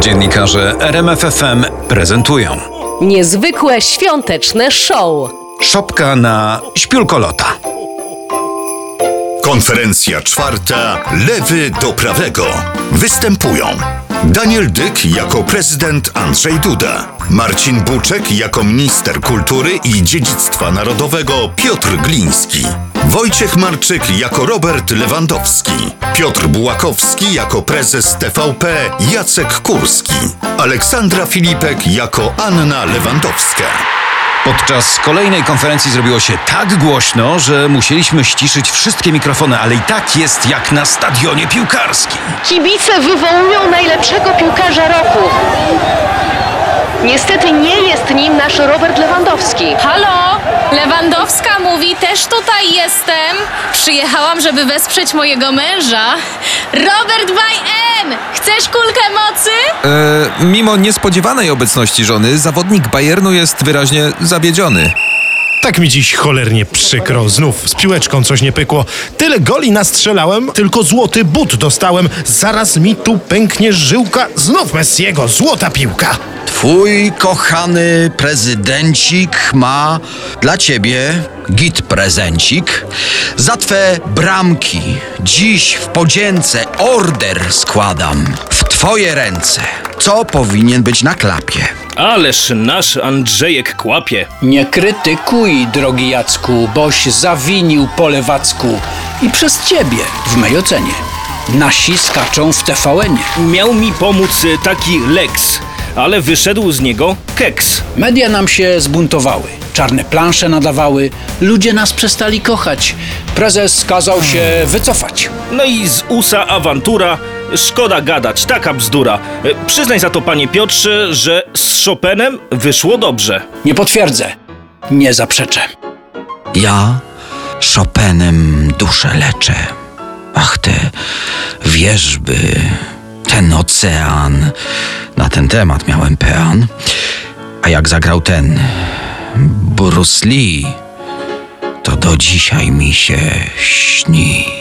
Dziennikarze RMFFM prezentują Niezwykłe świąteczne show. Szopka na śpiulkolota. Konferencja czwarta. Lewy do prawego. Występują Daniel Dyk jako prezydent Andrzej Duda, Marcin Buczek jako minister kultury i dziedzictwa narodowego Piotr Gliński, Wojciech Marczyk jako Robert Lewandowski, Piotr Bułakowski jako prezes TVP Jacek Kurski, Aleksandra Filipek jako Anna Lewandowska. Podczas kolejnej konferencji zrobiło się tak głośno, że musieliśmy ściszyć wszystkie mikrofony, ale i tak jest jak na stadionie piłkarskim. Kibice wywołują najlepszego piłkarza roku. Niestety nie jest nim nasz Robert Lewandowski. Halo? Lewandowska mówi, też tutaj jestem. Przyjechałam, żeby wesprzeć mojego męża. Robert by! Chcesz kulkę mocy? E, mimo niespodziewanej obecności żony, zawodnik Bayernu jest wyraźnie zawiedziony. Tak mi dziś cholernie przykro. Znów z piłeczką coś nie pykło. Tyle goli nastrzelałem, tylko złoty but dostałem. Zaraz mi tu pęknie żyłka. Znów Messiego, złota piłka. Twój kochany prezydencik ma dla ciebie git prezencik. Za twe bramki dziś w podzięce order składam twoje ręce. Co powinien być na klapie? Ależ nasz Andrzejek kłapie. Nie krytykuj, drogi Jacku, boś zawinił po lewacku. I przez ciebie, w mej ocenie. Nasi skaczą w TVN-ie. Miał mi pomóc y, taki Lex, ale wyszedł z niego keks. Media nam się zbuntowały. Czarne plansze nadawały. Ludzie nas przestali kochać. Prezes kazał się wycofać. No i z USA awantura. Szkoda gadać, taka bzdura. Y, Przyznaj za to, panie Piotrze, że z Chopinem wyszło dobrze. Nie potwierdzę. Nie zaprzeczę. Ja Chopinem duszę leczę. Ach, te wierzby, ten ocean. Na ten temat miałem pean. A jak zagrał ten Bruce Lee, to do dzisiaj mi się śni.